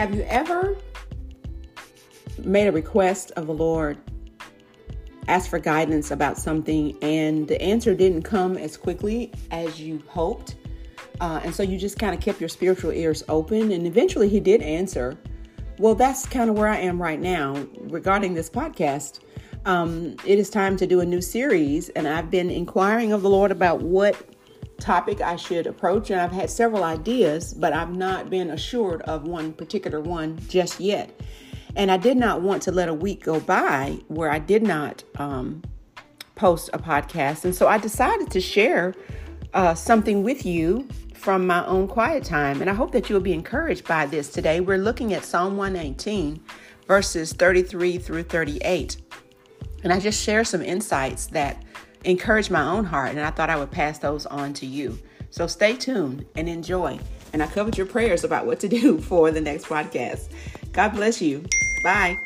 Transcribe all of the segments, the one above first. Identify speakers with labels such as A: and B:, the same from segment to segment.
A: Have you ever made a request of the Lord, asked for guidance about something, and the answer didn't come as quickly as you hoped? Uh, and so you just kind of kept your spiritual ears open, and eventually He did answer. Well, that's kind of where I am right now regarding this podcast. Um, it is time to do a new series, and I've been inquiring of the Lord about what topic I should approach, and I've had several ideas, but I've not been assured of one particular one just yet. And I did not want to let a week go by where I did not um, post a podcast. And so I decided to share uh, something with you from my own quiet time. And I hope that you'll be encouraged by this today. We're looking at Psalm 119, verses 33 through 38. And I just share some insights that encourage my own heart, and I thought I would pass those on to you. So stay tuned and enjoy. And I covered your prayers about what to do for the next podcast. God bless you. Bye.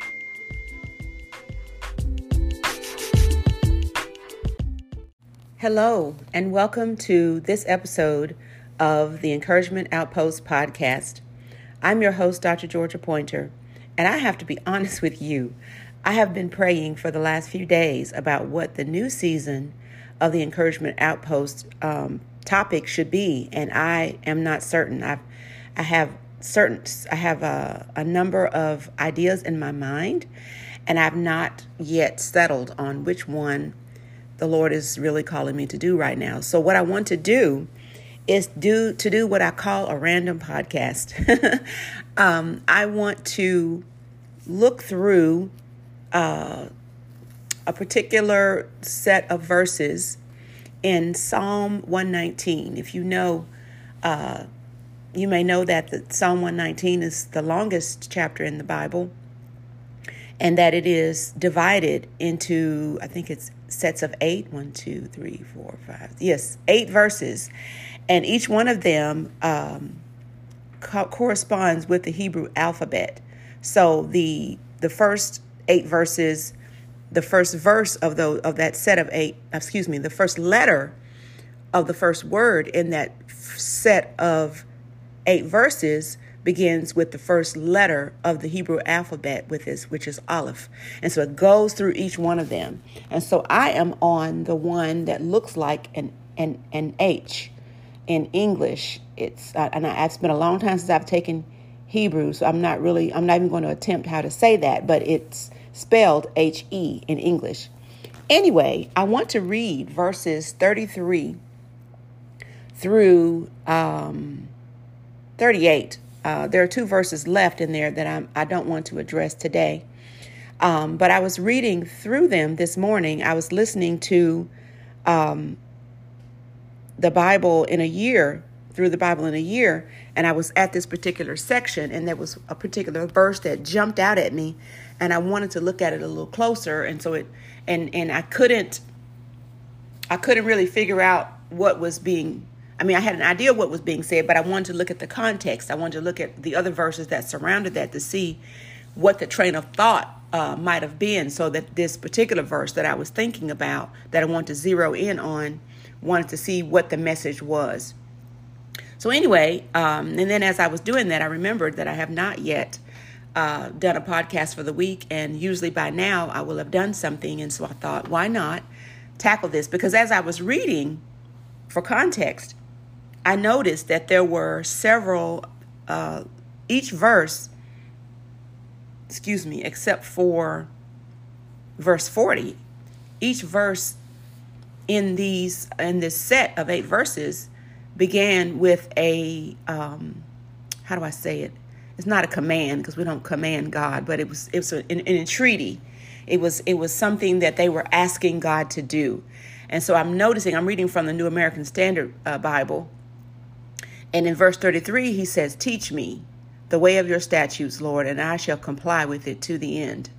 A: Hello, and welcome to this episode of the Encouragement Outpost podcast. I'm your host, Dr. Georgia Pointer, and I have to be honest with you. I have been praying for the last few days about what the new season of the Encouragement Outpost um, topic should be, and I am not certain. I've, I have certain, I have a, a number of ideas in my mind, and I've not yet settled on which one the Lord is really calling me to do right now. So, what I want to do is do to do what I call a random podcast. um, I want to look through uh, a particular set of verses in Psalm 119. If you know, uh, you may know that the Psalm 119 is the longest chapter in the Bible and that it is divided into, I think it's sets of eight one, two, three, four, five. Yes, eight verses. And each one of them um, co- corresponds with the Hebrew alphabet. So the the first eight verses, the first verse of those of that set of eight, excuse me, the first letter of the first word in that set of eight verses begins with the first letter of the Hebrew alphabet with this, which is Aleph. And so it goes through each one of them. And so I am on the one that looks like an an, an H in English. It's uh, and I, have spent a long time since I've taken Hebrew, so I'm not really I'm not even going to attempt how to say that, but it's spelled H E in English. Anyway, I want to read verses 33 through um, 38. Uh, there are two verses left in there that I'm, I don't want to address today. Um, but I was reading through them this morning. I was listening to um, the Bible in a year, through the Bible in a year, and I was at this particular section, and there was a particular verse that jumped out at me and I wanted to look at it a little closer and so it and and I couldn't I couldn't really figure out what was being I mean I had an idea what was being said but I wanted to look at the context. I wanted to look at the other verses that surrounded that to see what the train of thought uh, might have been so that this particular verse that I was thinking about that I wanted to zero in on wanted to see what the message was so anyway um, and then as I was doing that I remembered that I have not yet uh, done a podcast for the week, and usually by now I will have done something. And so I thought, why not tackle this? Because as I was reading, for context, I noticed that there were several, uh, each verse, excuse me, except for verse 40, each verse in these in this set of eight verses began with a um, how do I say it? it's not a command because we don't command God, but it was it was an, an entreaty. It was it was something that they were asking God to do, and so I'm noticing. I'm reading from the New American Standard uh, Bible, and in verse 33 he says, "Teach me the way of your statutes, Lord, and I shall comply with it to the end."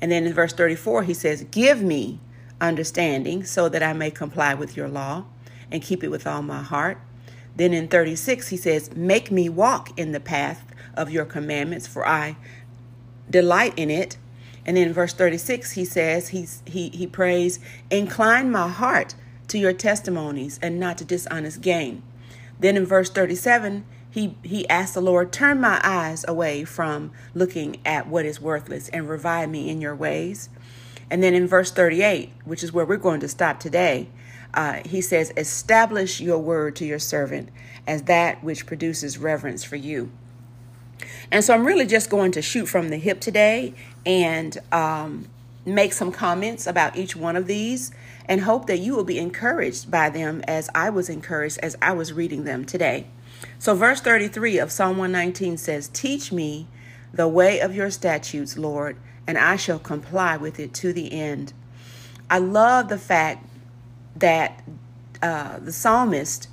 A: And then in verse 34 he says, "Give me understanding so that I may comply with your law and keep it with all my heart." Then in 36 he says, "Make me walk in the path of your commandments, for I delight in it. And then in verse 36, he says, he's, he, he prays, Incline my heart to your testimonies and not to dishonest gain. Then in verse 37, he he asked the Lord, "Turn my eyes away from looking at what is worthless and revive me in your ways." And then in verse 38, which is where we're going to stop today, uh, he says, "Establish your word to your servant as that which produces reverence for you." And so I'm really just going to shoot from the hip today and um, make some comments about each one of these and hope that you will be encouraged by them as I was encouraged as I was reading them today. So, verse 33 of Psalm 119 says, Teach me the way of your statutes, Lord, and I shall comply with it to the end. I love the fact that uh, the psalmist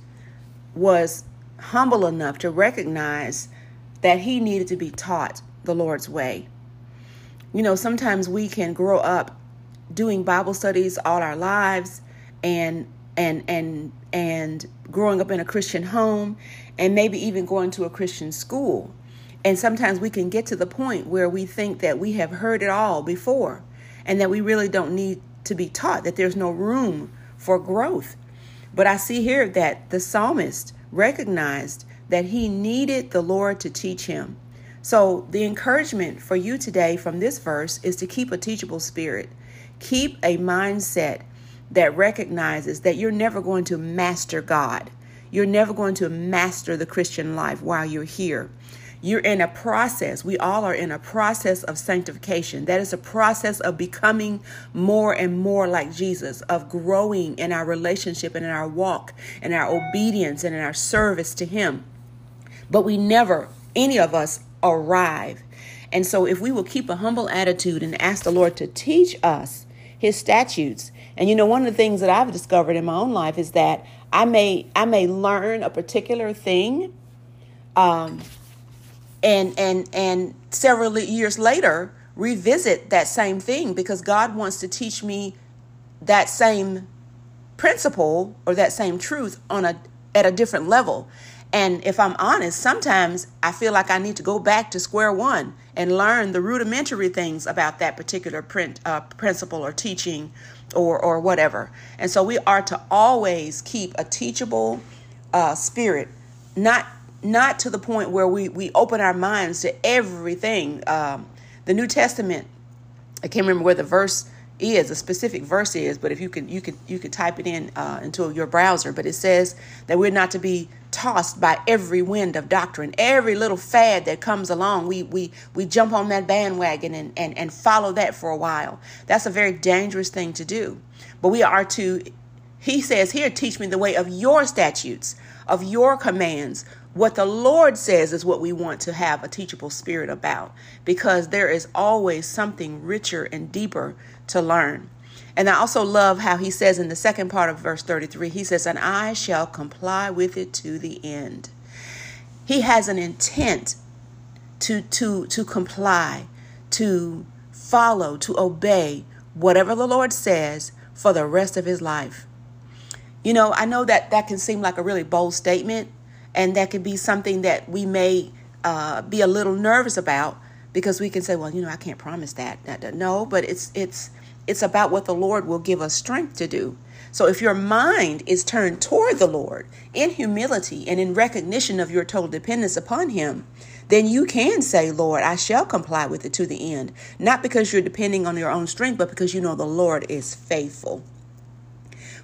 A: was humble enough to recognize that he needed to be taught the Lord's way. You know, sometimes we can grow up doing Bible studies all our lives and and and and growing up in a Christian home and maybe even going to a Christian school. And sometimes we can get to the point where we think that we have heard it all before and that we really don't need to be taught, that there's no room for growth. But I see here that the psalmist recognized that he needed the Lord to teach him. So, the encouragement for you today from this verse is to keep a teachable spirit. Keep a mindset that recognizes that you're never going to master God. You're never going to master the Christian life while you're here. You're in a process. We all are in a process of sanctification. That is a process of becoming more and more like Jesus, of growing in our relationship and in our walk, and our obedience and in our service to Him. But we never, any of us, arrive. And so, if we will keep a humble attitude and ask the Lord to teach us His statutes, and you know, one of the things that I've discovered in my own life is that I may I may learn a particular thing, um, and and and several years later revisit that same thing because God wants to teach me that same principle or that same truth on a at a different level. And if I'm honest, sometimes I feel like I need to go back to square one and learn the rudimentary things about that particular print, uh, principle or teaching or or whatever. And so we are to always keep a teachable uh, spirit, not not to the point where we we open our minds to everything. Um, the New Testament, I can't remember where the verse is, a specific verse is, but if you can you could you could type it in uh, into your browser. But it says that we're not to be tossed by every wind of doctrine, every little fad that comes along. We we we jump on that bandwagon and and and follow that for a while. That's a very dangerous thing to do. But we are to. He says here, teach me the way of your statutes, of your commands. What the Lord says is what we want to have a teachable spirit about, because there is always something richer and deeper to learn. And I also love how he says in the second part of verse 33, he says, And I shall comply with it to the end. He has an intent to, to, to comply, to follow, to obey whatever the Lord says for the rest of his life. You know, I know that that can seem like a really bold statement, and that could be something that we may uh, be a little nervous about because we can say, well, you know, I can't promise that. No, but it's it's it's about what the Lord will give us strength to do. So if your mind is turned toward the Lord in humility and in recognition of your total dependence upon Him, then you can say, Lord, I shall comply with it to the end. Not because you're depending on your own strength, but because you know the Lord is faithful.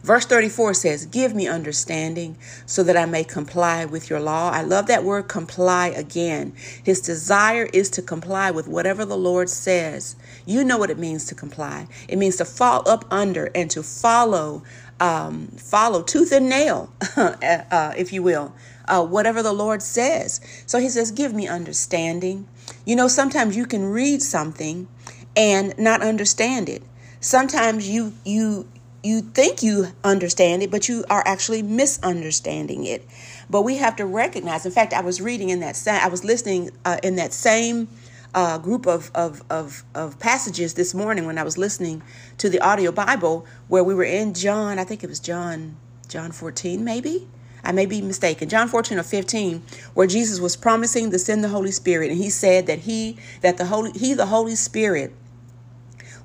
A: Verse 34 says, Give me understanding so that I may comply with your law. I love that word comply again. His desire is to comply with whatever the Lord says. You know what it means to comply. It means to fall up under and to follow, um, follow tooth and nail, uh, if you will, uh, whatever the Lord says. So he says, Give me understanding. You know, sometimes you can read something and not understand it. Sometimes you you you think you understand it, but you are actually misunderstanding it. But we have to recognize. In fact, I was reading in that same, I was listening uh, in that same uh, group of, of, of, of passages this morning when I was listening to the audio Bible where we were in John, I think it was John, John 14, maybe. I may be mistaken. John 14 or 15, where Jesus was promising to send the Holy Spirit, and he said that he that the Holy he the Holy Spirit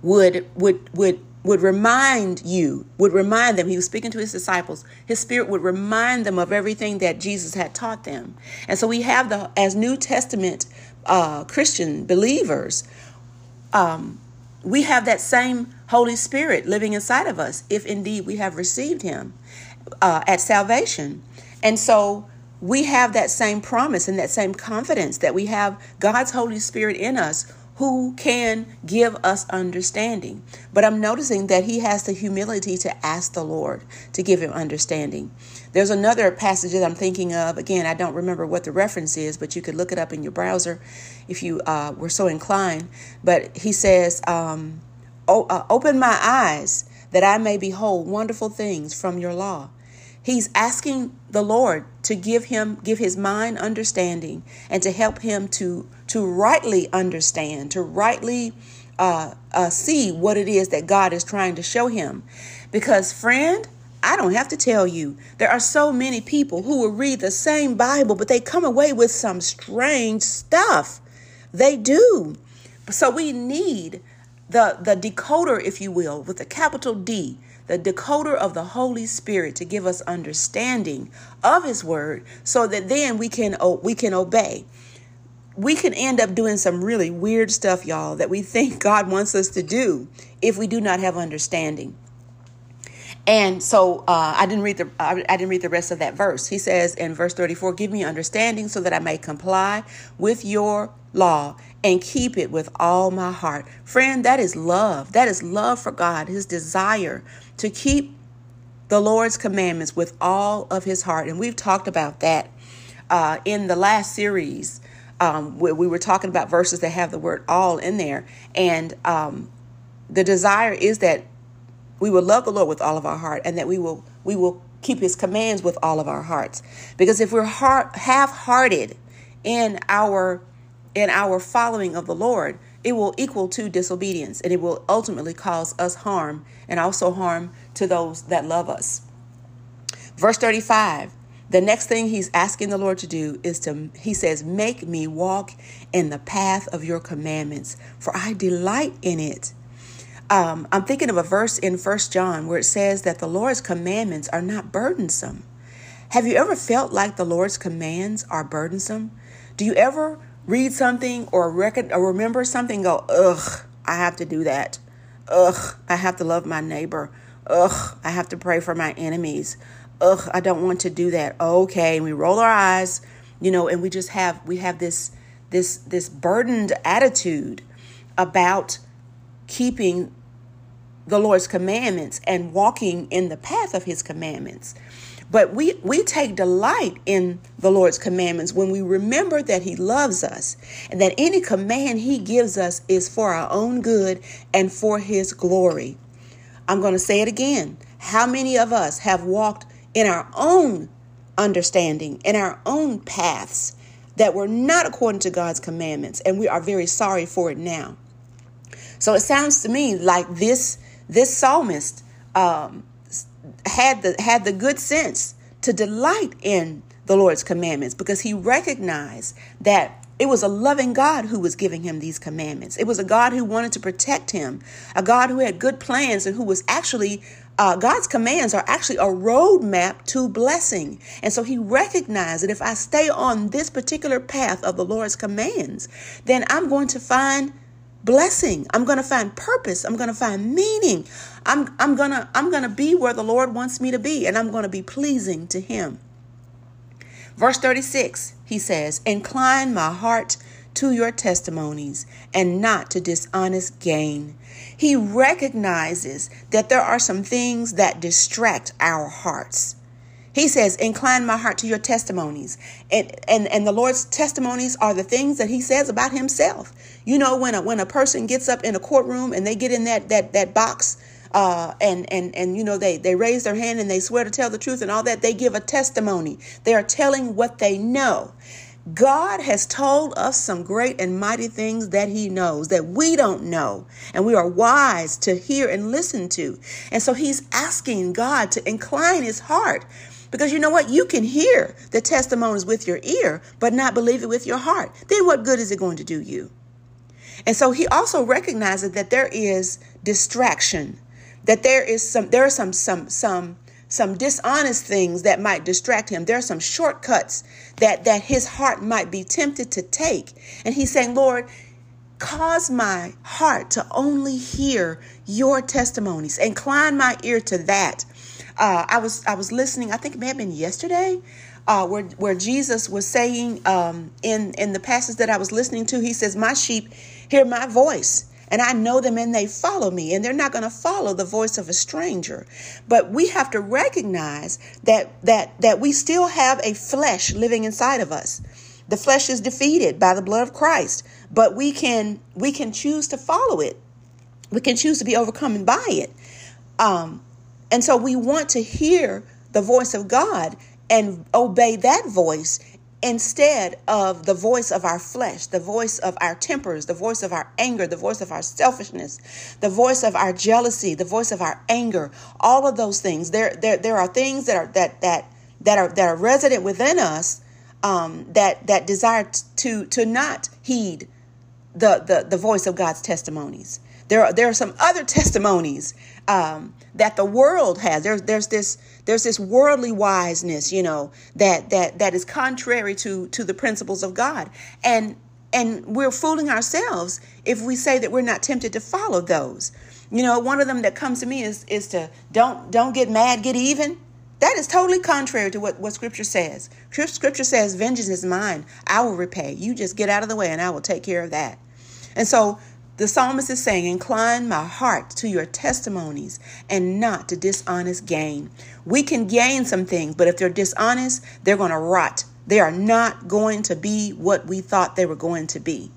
A: would would would would remind you, would remind them, he was speaking to his disciples, his spirit would remind them of everything that Jesus had taught them. And so we have the, as New Testament uh, Christian believers, um, we have that same Holy Spirit living inside of us, if indeed we have received him uh, at salvation. And so we have that same promise and that same confidence that we have God's Holy Spirit in us who can give us understanding. But I'm noticing that he has the humility to ask the Lord to give him understanding. There's another passage that I'm thinking of. Again, I don't remember what the reference is, but you could look it up in your browser if you uh, were so inclined. But he says, um, uh, Open my eyes that I may behold wonderful things from your law. He's asking the Lord to give him give his mind understanding and to help him to to rightly understand, to rightly uh, uh, see what it is that God is trying to show him. Because, friend, I don't have to tell you, there are so many people who will read the same Bible, but they come away with some strange stuff. They do. So we need the, the decoder, if you will, with a capital D, the decoder of the Holy Spirit to give us understanding of His Word, so that then we can we can obey. We can end up doing some really weird stuff, y'all, that we think God wants us to do if we do not have understanding. And so uh, I didn't read the I didn't read the rest of that verse. He says in verse 34, "Give me understanding so that I may comply with your law and keep it with all my heart." Friend, that is love. That is love for God, his desire to keep the Lord's commandments with all of his heart. And we've talked about that uh, in the last series um, where we were talking about verses that have the word all in there. And um, the desire is that we will love the Lord with all of our heart and that we will we will keep his commands with all of our hearts. Because if we're heart, half-hearted in our in our following of the Lord, it will equal to disobedience and it will ultimately cause us harm and also harm to those that love us. Verse 35 the next thing he's asking the Lord to do is to, he says, Make me walk in the path of your commandments, for I delight in it. Um, I'm thinking of a verse in First John where it says that the Lord's commandments are not burdensome. Have you ever felt like the Lord's commands are burdensome? Do you ever read something or record or remember something go, ugh, I have to do that. Ugh, I have to love my neighbor. Ugh, I have to pray for my enemies. Ugh, I don't want to do that. Okay, and we roll our eyes, you know, and we just have we have this this this burdened attitude about keeping the Lord's commandments and walking in the path of his commandments. But we, we take delight in the Lord's commandments when we remember that He loves us and that any command He gives us is for our own good and for His glory. I'm going to say it again. How many of us have walked in our own understanding, in our own paths that were not according to God's commandments, and we are very sorry for it now? So it sounds to me like this this psalmist um, had the had the good sense to delight in the Lord's commandments because he recognized that it was a loving God who was giving him these commandments. It was a God who wanted to protect him, a God who had good plans and who was actually uh, God's commands are actually a roadmap to blessing. And so he recognized that if I stay on this particular path of the Lord's commands, then I'm going to find blessing. I'm going to find purpose. I'm going to find meaning. I'm, I'm going to I'm going to be where the Lord wants me to be and I'm going to be pleasing to him. Verse 36, he says, "Incline my heart to your testimonies and not to dishonest gain." He recognizes that there are some things that distract our hearts. He says, Incline my heart to your testimonies. And, and, and the Lord's testimonies are the things that he says about himself. You know, when a, when a person gets up in a courtroom and they get in that, that, that box uh, and, and, and, you know, they, they raise their hand and they swear to tell the truth and all that, they give a testimony. They are telling what they know. God has told us some great and mighty things that He knows that we don't know, and we are wise to hear and listen to. And so He's asking God to incline His heart because you know what? You can hear the testimonies with your ear, but not believe it with your heart. Then what good is it going to do you? And so he also recognizes that there is distraction. that there is some there are some some some some dishonest things that might distract him. There are some shortcuts that that his heart might be tempted to take. And he's saying, Lord, cause my heart to only hear your testimonies. Incline my ear to that. Uh, I was I was listening. I think it may have been yesterday, uh, where where Jesus was saying um, in in the passage that I was listening to. He says, "My sheep hear my voice." and I know them and they follow me, and they're not going to follow the voice of a stranger. But we have to recognize that that that we still have a flesh living inside of us. The flesh is defeated by the blood of Christ, but we can we can choose to follow it. We can choose to be overcome by it. Um, and so we want to hear the voice of God and obey that voice instead of the voice of our flesh, the voice of our tempers, the voice of our anger, the voice of our selfishness, the voice of our jealousy, the voice of our anger, all of those things. There, there, there are things that are that that that are that are resident within us um, that that desire to to not heed the the the voice of God's testimonies. There are there are some other testimonies um, that the world has. There's there's this there's this worldly wiseness, you know, that that that is contrary to to the principles of God, and and we're fooling ourselves if we say that we're not tempted to follow those. You know, one of them that comes to me is is to don't don't get mad, get even. That is totally contrary to what, what Scripture says. Scripture says, Vengeance is mine, I will repay. You just get out of the way and I will take care of that. And so the psalmist is saying, Incline my heart to your testimonies and not to dishonest gain. We can gain some things, but if they're dishonest, they're going to rot. They are not going to be what we thought they were going to be.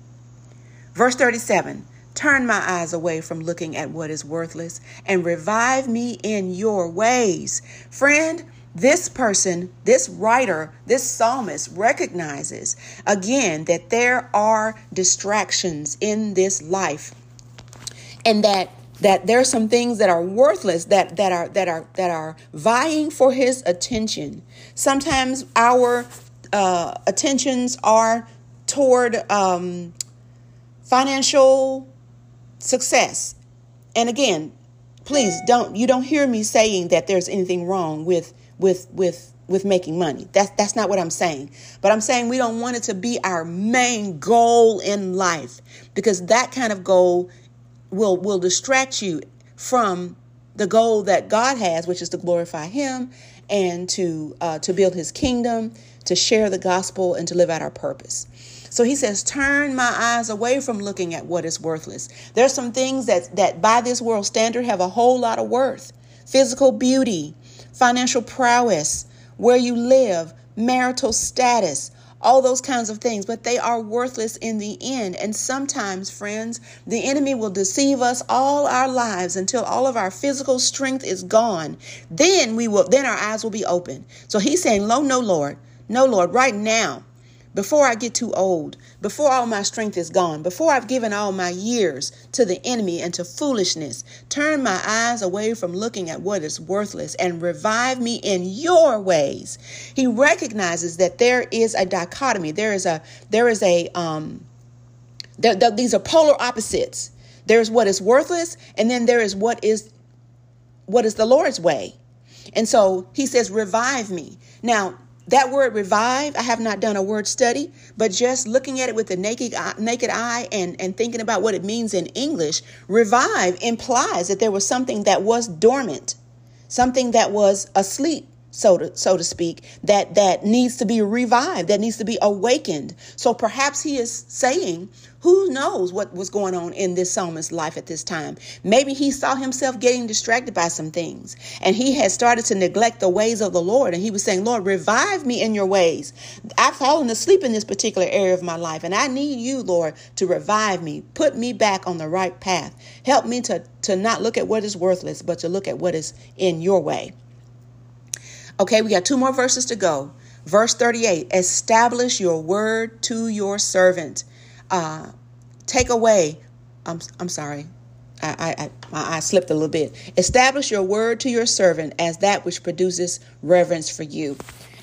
A: Verse 37 Turn my eyes away from looking at what is worthless and revive me in your ways. Friend, this person, this writer, this psalmist recognizes again that there are distractions in this life and that that there are some things that are worthless that that are that are that are vying for his attention. Sometimes our uh, attentions are toward um, financial success. And again please don't you don't hear me saying that there's anything wrong with with with with making money. That's that's not what I'm saying. But I'm saying we don't want it to be our main goal in life because that kind of goal will will distract you from the goal that God has, which is to glorify Him and to uh, to build His kingdom, to share the gospel, and to live out our purpose. So he says, turn my eyes away from looking at what is worthless. There's some things that that by this world standard have a whole lot of worth. Physical beauty, financial prowess, where you live, marital status, all those kinds of things, but they are worthless in the end. And sometimes, friends, the enemy will deceive us all our lives until all of our physical strength is gone. Then we will, then our eyes will be open. So he's saying, Lo, no, Lord, no, Lord, right now, before I get too old, before all my strength is gone, before I've given all my years to the enemy and to foolishness, turn my eyes away from looking at what is worthless and revive me in your ways. He recognizes that there is a dichotomy. There is a there is a um there, these are polar opposites. There's what is worthless and then there is what is what is the Lord's way. And so he says, revive me. Now, that word revive, I have not done a word study, but just looking at it with the naked eye, naked eye and, and thinking about what it means in English, revive implies that there was something that was dormant, something that was asleep so to so to speak that that needs to be revived that needs to be awakened. So perhaps he is saying who knows what was going on in this psalmist's life at this time? Maybe he saw himself getting distracted by some things and he had started to neglect the ways of the lord and he was saying lord revive me in your ways. I've fallen asleep in this particular area of my life and i need you lord to revive me. Put me back on the right path. Help me to to not look at what is worthless but to look at what is in your way Okay, we got two more verses to go. Verse 38 Establish your word to your servant. Uh, take away, I'm, I'm sorry, I, I, I, I slipped a little bit. Establish your word to your servant as that which produces reverence for you.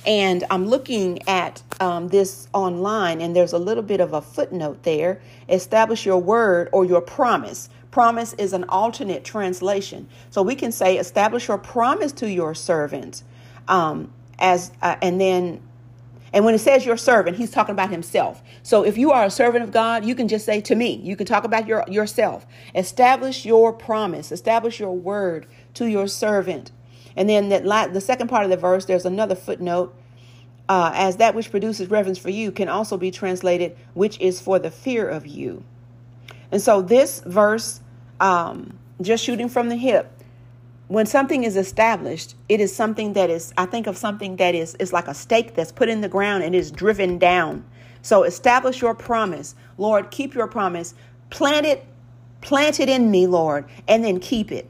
A: And I'm looking at um, this online, and there's a little bit of a footnote there. Establish your word or your promise Promise is an alternate translation. So we can say, establish your promise to your servant. Um, as uh, and then and when it says your servant, he's talking about himself. So if you are a servant of God, you can just say to me, you can talk about your yourself. Establish your promise, establish your word to your servant. And then that the second part of the verse, there's another footnote. Uh, as that which produces reverence for you can also be translated, which is for the fear of you. And so this verse, um, just shooting from the hip, when something is established, it is something that is, I think of something that is, is like a stake that's put in the ground and is driven down. So establish your promise. Lord, keep your promise. Plant it, plant it in me, Lord, and then keep it.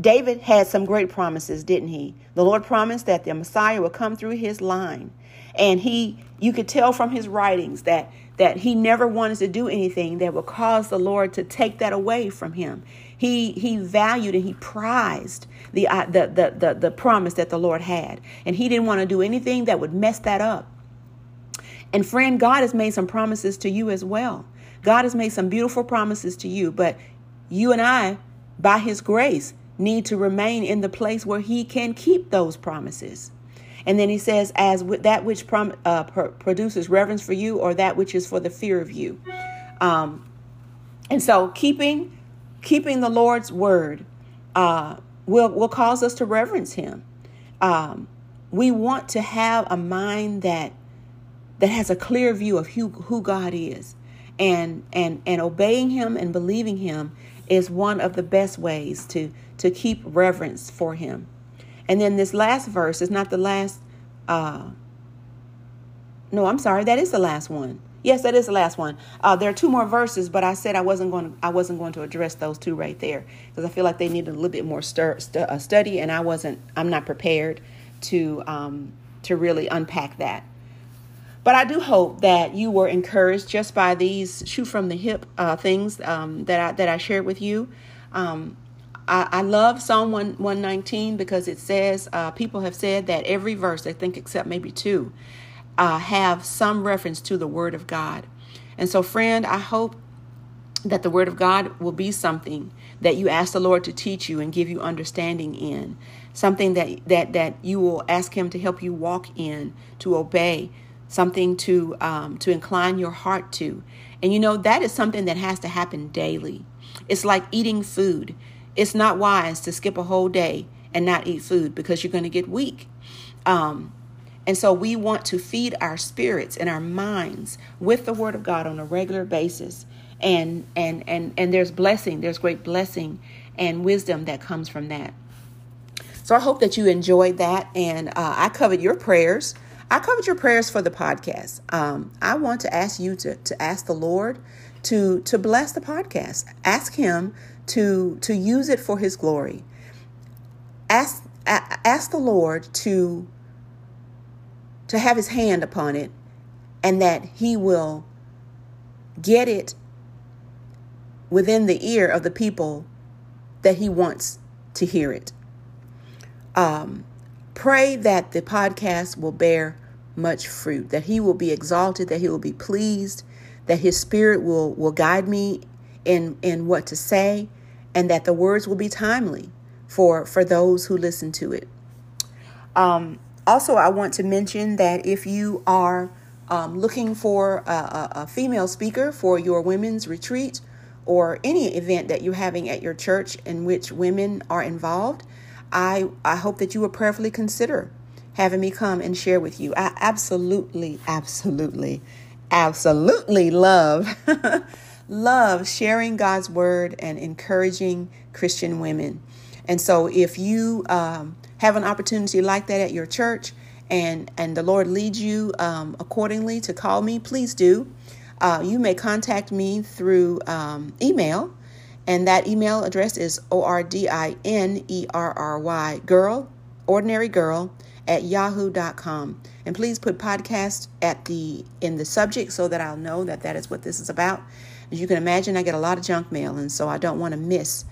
A: David had some great promises, didn't he? The Lord promised that the Messiah would come through his line. And he you could tell from his writings that that he never wanted to do anything that would cause the Lord to take that away from him. He he valued and he prized the, uh, the, the, the, the promise that the Lord had. And he didn't want to do anything that would mess that up. And friend, God has made some promises to you as well. God has made some beautiful promises to you, but you and I, by his grace, need to remain in the place where he can keep those promises. And then he says, as with that which prom- uh, produces reverence for you, or that which is for the fear of you. Um, and so, keeping keeping the Lord's word uh, will will cause us to reverence Him. Um, we want to have a mind that that has a clear view of who, who God is, and and and obeying Him and believing Him is one of the best ways to to keep reverence for Him. And then this last verse is not the last. Uh, no, I'm sorry, that is the last one. Yes, that is the last one. Uh, there are two more verses, but I said I wasn't going to. I wasn't going to address those two right there because I feel like they needed a little bit more stir, uh, study, and I wasn't. I'm not prepared to um, to really unpack that. But I do hope that you were encouraged just by these shoot from the hip uh, things um, that I that I shared with you. Um, I, love Psalm 1, 119 because it says uh, people have said that every verse, I think except maybe two, uh, have some reference to the Word of God. And so, friend, I hope that the Word of God will be something that you ask the Lord to teach you and give you understanding in, something that that that you will ask Him to help you walk in, to obey, something to um, to incline your heart to. And you know that is something that has to happen daily. It's like eating food. It's not wise to skip a whole day and not eat food because you're going to get weak. Um, and so we want to feed our spirits and our minds with the word of God on a regular basis. And and and and there's blessing, there's great blessing and wisdom that comes from that. So I hope that you enjoyed that and uh, I covered your prayers. I covered your prayers for the podcast. Um, I want to ask you to to ask the Lord to to bless the podcast. Ask him to to use it for his glory. Ask ask the Lord to to have his hand upon it and that he will get it within the ear of the people that he wants to hear it. Um, pray that the podcast will bear much fruit, that he will be exalted, that he will be pleased, that his spirit will, will guide me in, in what to say, and that the words will be timely for, for those who listen to it. Um, also, I want to mention that if you are um, looking for a, a, a female speaker for your women's retreat or any event that you're having at your church in which women are involved, I, I hope that you will prayerfully consider having me come and share with you. I absolutely, absolutely, absolutely love, love sharing God's word and encouraging Christian women. And so if you um, have an opportunity like that at your church and and the Lord leads you um, accordingly to call me, please do. Uh, you may contact me through um, email, and that email address is o r d i n e r r y girl ordinary girl at yahoo.com and please put podcast at the in the subject so that i'll know that that is what this is about as you can imagine i get a lot of junk mail and so i don't want to miss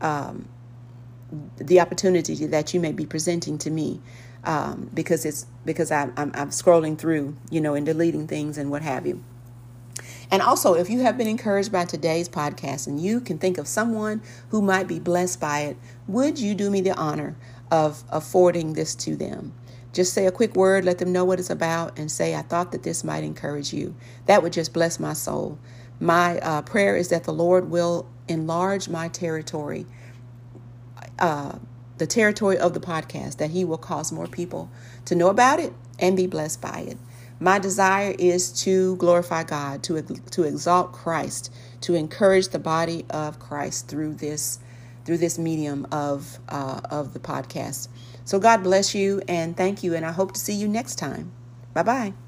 A: um, the opportunity that you may be presenting to me um, because it's because I, I'm, I'm scrolling through, you know, and deleting things and what have you. And also, if you have been encouraged by today's podcast and you can think of someone who might be blessed by it, would you do me the honor of affording this to them? Just say a quick word, let them know what it's about, and say, I thought that this might encourage you. That would just bless my soul. My uh, prayer is that the Lord will enlarge my territory, uh, the territory of the podcast, that He will cause more people to know about it and be blessed by it. My desire is to glorify God, to, to exalt Christ, to encourage the body of Christ through this through this medium of uh, of the podcast. So God bless you and thank you, and I hope to see you next time. Bye bye.